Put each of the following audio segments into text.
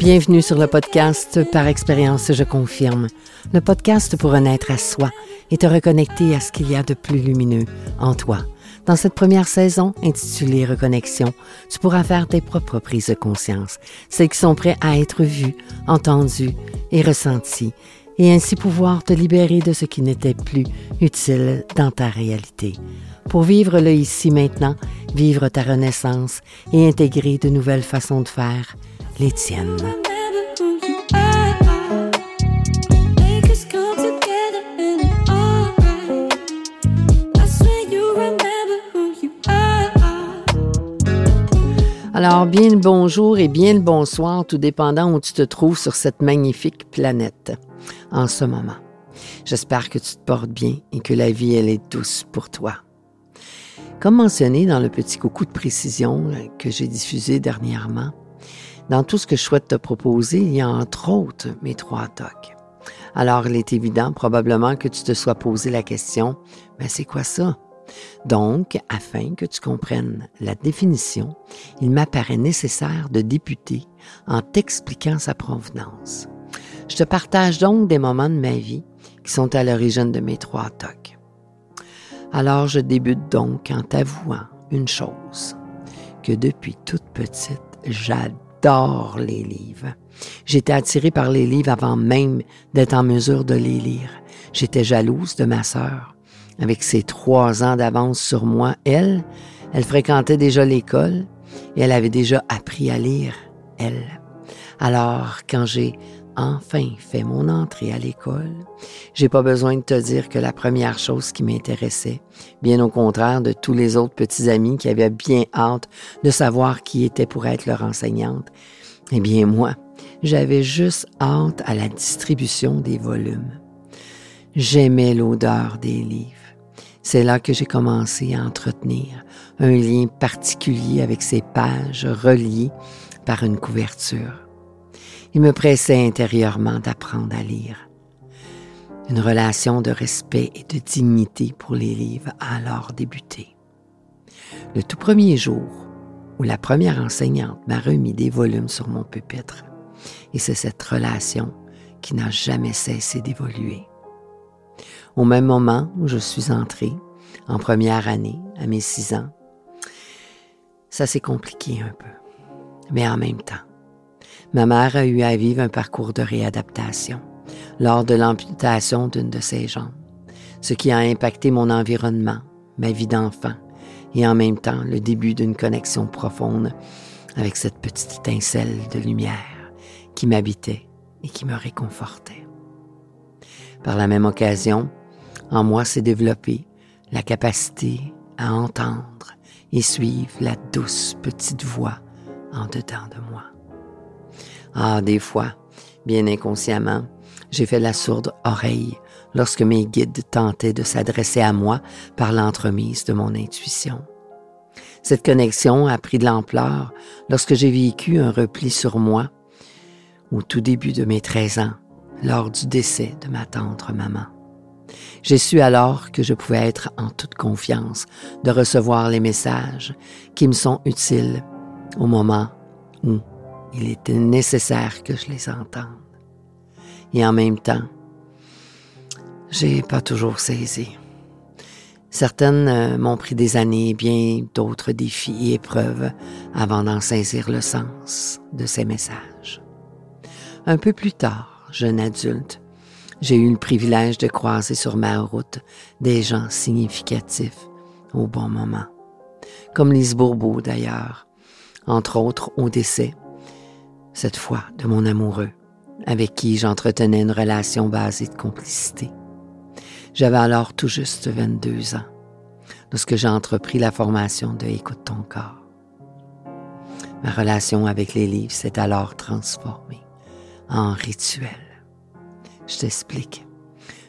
Bienvenue sur le podcast Par expérience, je confirme. Le podcast pour renaître à soi et te reconnecter à ce qu'il y a de plus lumineux en toi. Dans cette première saison, intitulée Reconnexion, tu pourras faire tes propres prises de conscience, celles qui sont prêtes à être vues, entendues et ressenties, et ainsi pouvoir te libérer de ce qui n'était plus utile dans ta réalité. Pour vivre le ici maintenant, vivre ta renaissance et intégrer de nouvelles façons de faire, les. Alors, bien le bonjour et bien le bonsoir, tout dépendant où tu te trouves sur cette magnifique planète en ce moment. J'espère que tu te portes bien et que la vie, elle est douce pour toi. Comme mentionné dans le petit coucou de précision que j'ai diffusé dernièrement, dans tout ce que je souhaite te proposer, il y a entre autres mes trois tocs. Alors, il est évident probablement que tu te sois posé la question, mais c'est quoi ça? Donc, afin que tu comprennes la définition, il m'apparaît nécessaire de débuter en t'expliquant sa provenance. Je te partage donc des moments de ma vie qui sont à l'origine de mes trois tocs. Alors je débute donc en t'avouant une chose, que depuis toute petite, j'adore les livres. J'étais attirée par les livres avant même d'être en mesure de les lire. J'étais jalouse de ma sœur. Avec ses trois ans d'avance sur moi, elle, elle fréquentait déjà l'école et elle avait déjà appris à lire, elle. Alors, quand j'ai enfin fait mon entrée à l'école, j'ai pas besoin de te dire que la première chose qui m'intéressait, bien au contraire de tous les autres petits amis qui avaient bien hâte de savoir qui était pour être leur enseignante, eh bien moi, j'avais juste hâte à la distribution des volumes. J'aimais l'odeur des livres. C'est là que j'ai commencé à entretenir un lien particulier avec ces pages reliées par une couverture. Il me pressait intérieurement d'apprendre à lire. Une relation de respect et de dignité pour les livres a alors débuté. Le tout premier jour où la première enseignante m'a remis des volumes sur mon pupitre, et c'est cette relation qui n'a jamais cessé d'évoluer. Au même moment où je suis entrée, en première année, à mes six ans, ça s'est compliqué un peu, mais en même temps, ma mère a eu à vivre un parcours de réadaptation lors de l'amputation d'une de ses jambes, ce qui a impacté mon environnement, ma vie d'enfant et en même temps le début d'une connexion profonde avec cette petite étincelle de lumière qui m'habitait et qui me réconfortait. Par la même occasion, en moi s'est développée la capacité à entendre et suivre la douce petite voix en dedans de moi. Ah, des fois, bien inconsciemment, j'ai fait la sourde oreille lorsque mes guides tentaient de s'adresser à moi par l'entremise de mon intuition. Cette connexion a pris de l'ampleur lorsque j'ai vécu un repli sur moi au tout début de mes 13 ans, lors du décès de ma tendre maman. J'ai su alors que je pouvais être en toute confiance de recevoir les messages qui me sont utiles au moment où il était nécessaire que je les entende. Et en même temps, j'ai pas toujours saisi. Certaines euh, m'ont pris des années, bien d'autres défis et épreuves avant d'en saisir le sens de ces messages. Un peu plus tard, jeune adulte, j'ai eu le privilège de croiser sur ma route des gens significatifs au bon moment, comme Lise Bourbeau d'ailleurs, entre autres au décès cette fois de mon amoureux, avec qui j'entretenais une relation basée de complicité. J'avais alors tout juste 22 ans, lorsque j'ai entrepris la formation de Écoute ton corps. Ma relation avec les livres s'est alors transformée en rituel. Je t'explique.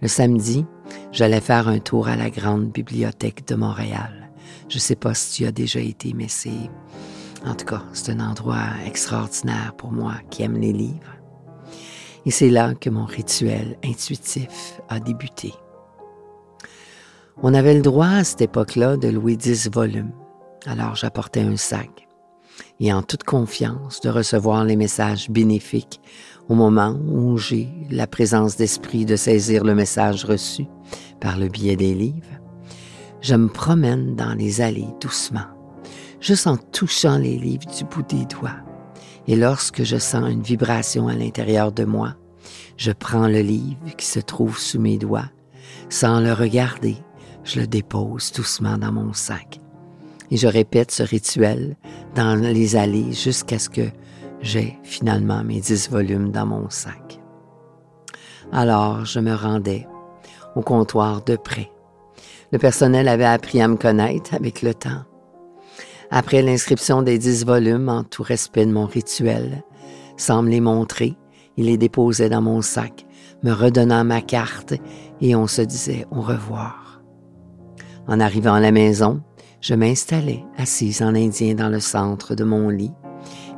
Le samedi, j'allais faire un tour à la grande bibliothèque de Montréal. Je ne sais pas si tu as déjà été, mais c'est en tout cas, c'est un endroit extraordinaire pour moi qui aime les livres. Et c'est là que mon rituel intuitif a débuté. On avait le droit à cette époque-là de louer dix volumes, alors j'apportais un sac. et en toute confiance de recevoir les messages bénéfiques au moment où j'ai la présence d'esprit de saisir le message reçu par le biais des livres, je me promène dans les allées doucement, juste en touchant les livres du bout des doigts. Et lorsque je sens une vibration à l'intérieur de moi, je prends le livre qui se trouve sous mes doigts. Sans le regarder, je le dépose doucement dans mon sac. Et je répète ce rituel dans les allées jusqu'à ce que j'ai finalement mes dix volumes dans mon sac. Alors je me rendais au comptoir de près. Le personnel avait appris à me connaître avec le temps. Après l'inscription des dix volumes, en tout respect de mon rituel, sans me les montrer, il les déposait dans mon sac, me redonnant ma carte, et on se disait au revoir. En arrivant à la maison, je m'installais assise en indien dans le centre de mon lit,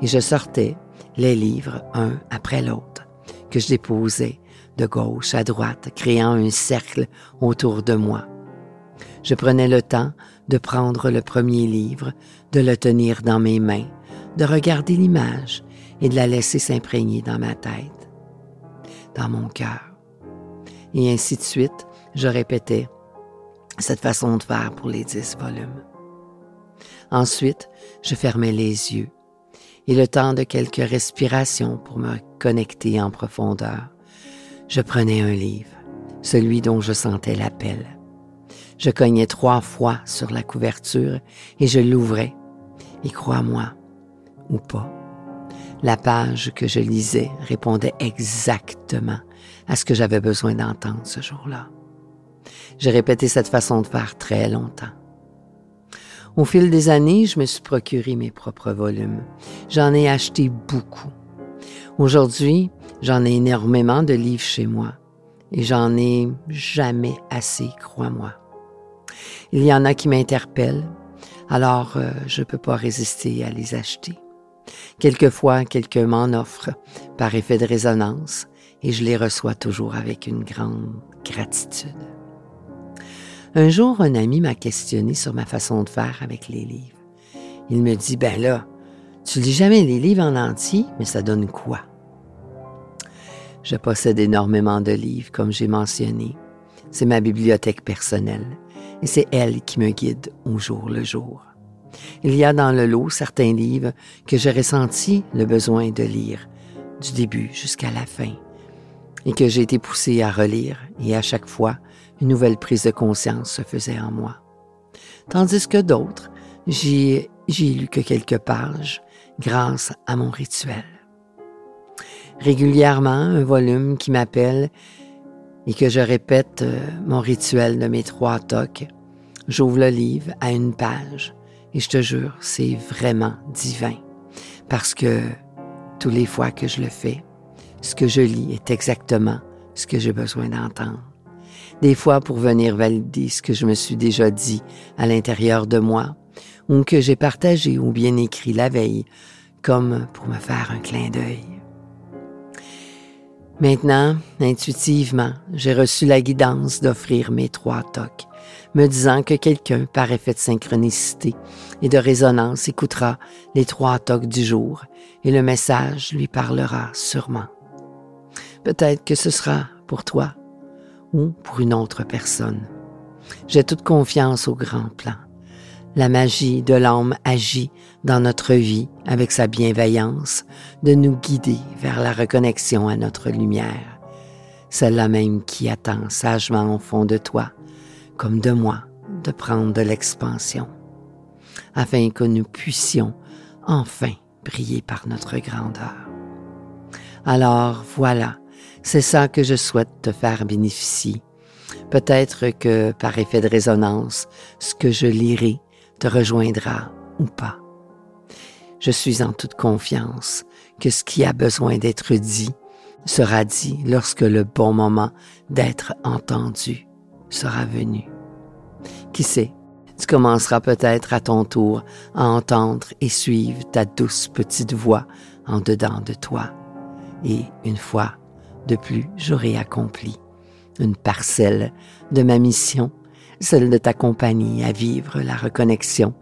et je sortais les livres un après l'autre, que je déposais de gauche à droite, créant un cercle autour de moi. Je prenais le temps de prendre le premier livre, de le tenir dans mes mains, de regarder l'image et de la laisser s'imprégner dans ma tête, dans mon cœur. Et ainsi de suite, je répétais cette façon de faire pour les dix volumes. Ensuite, je fermais les yeux et le temps de quelques respirations pour me connecter en profondeur. Je prenais un livre, celui dont je sentais l'appel. Je cognais trois fois sur la couverture et je l'ouvrais. Et crois-moi, ou pas, la page que je lisais répondait exactement à ce que j'avais besoin d'entendre ce jour-là. J'ai répété cette façon de faire très longtemps. Au fil des années, je me suis procuré mes propres volumes. J'en ai acheté beaucoup. Aujourd'hui, j'en ai énormément de livres chez moi et j'en ai jamais assez, crois-moi. Il y en a qui m'interpellent, alors euh, je ne peux pas résister à les acheter. Quelquefois, quelqu'un m'en offre par effet de résonance et je les reçois toujours avec une grande gratitude. Un jour, un ami m'a questionné sur ma façon de faire avec les livres. Il me dit, ben là, tu lis jamais les livres en entier, mais ça donne quoi? Je possède énormément de livres, comme j'ai mentionné. C'est ma bibliothèque personnelle et c'est elle qui me guide au jour le jour. Il y a dans le lot certains livres que j'ai ressenti le besoin de lire, du début jusqu'à la fin, et que j'ai été poussé à relire, et à chaque fois, une nouvelle prise de conscience se faisait en moi. Tandis que d'autres, j'ai lu que quelques pages grâce à mon rituel. Régulièrement, un volume qui m'appelle et que je répète euh, mon rituel de mes trois tocs, j'ouvre le livre à une page et je te jure, c'est vraiment divin. Parce que tous les fois que je le fais, ce que je lis est exactement ce que j'ai besoin d'entendre. Des fois pour venir valider ce que je me suis déjà dit à l'intérieur de moi, ou que j'ai partagé ou bien écrit la veille, comme pour me faire un clin d'œil. Maintenant, intuitivement, j'ai reçu la guidance d'offrir mes trois tocs, me disant que quelqu'un, par effet de synchronicité et de résonance, écoutera les trois tocs du jour et le message lui parlera sûrement. Peut-être que ce sera pour toi ou pour une autre personne. J'ai toute confiance au grand plan. La magie de l'âme agit dans notre vie avec sa bienveillance de nous guider vers la reconnexion à notre lumière, celle-là même qui attend sagement au fond de toi, comme de moi, de prendre de l'expansion, afin que nous puissions enfin briller par notre grandeur. Alors voilà, c'est ça que je souhaite te faire bénéficier. Peut-être que par effet de résonance, ce que je lirai te rejoindra ou pas. Je suis en toute confiance que ce qui a besoin d'être dit sera dit lorsque le bon moment d'être entendu sera venu. Qui sait, tu commenceras peut-être à ton tour à entendre et suivre ta douce petite voix en dedans de toi. Et une fois de plus, j'aurai accompli une parcelle de ma mission, celle de t'accompagner à vivre la reconnexion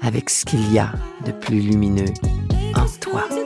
avec ce qu'il y a de plus lumineux en toi.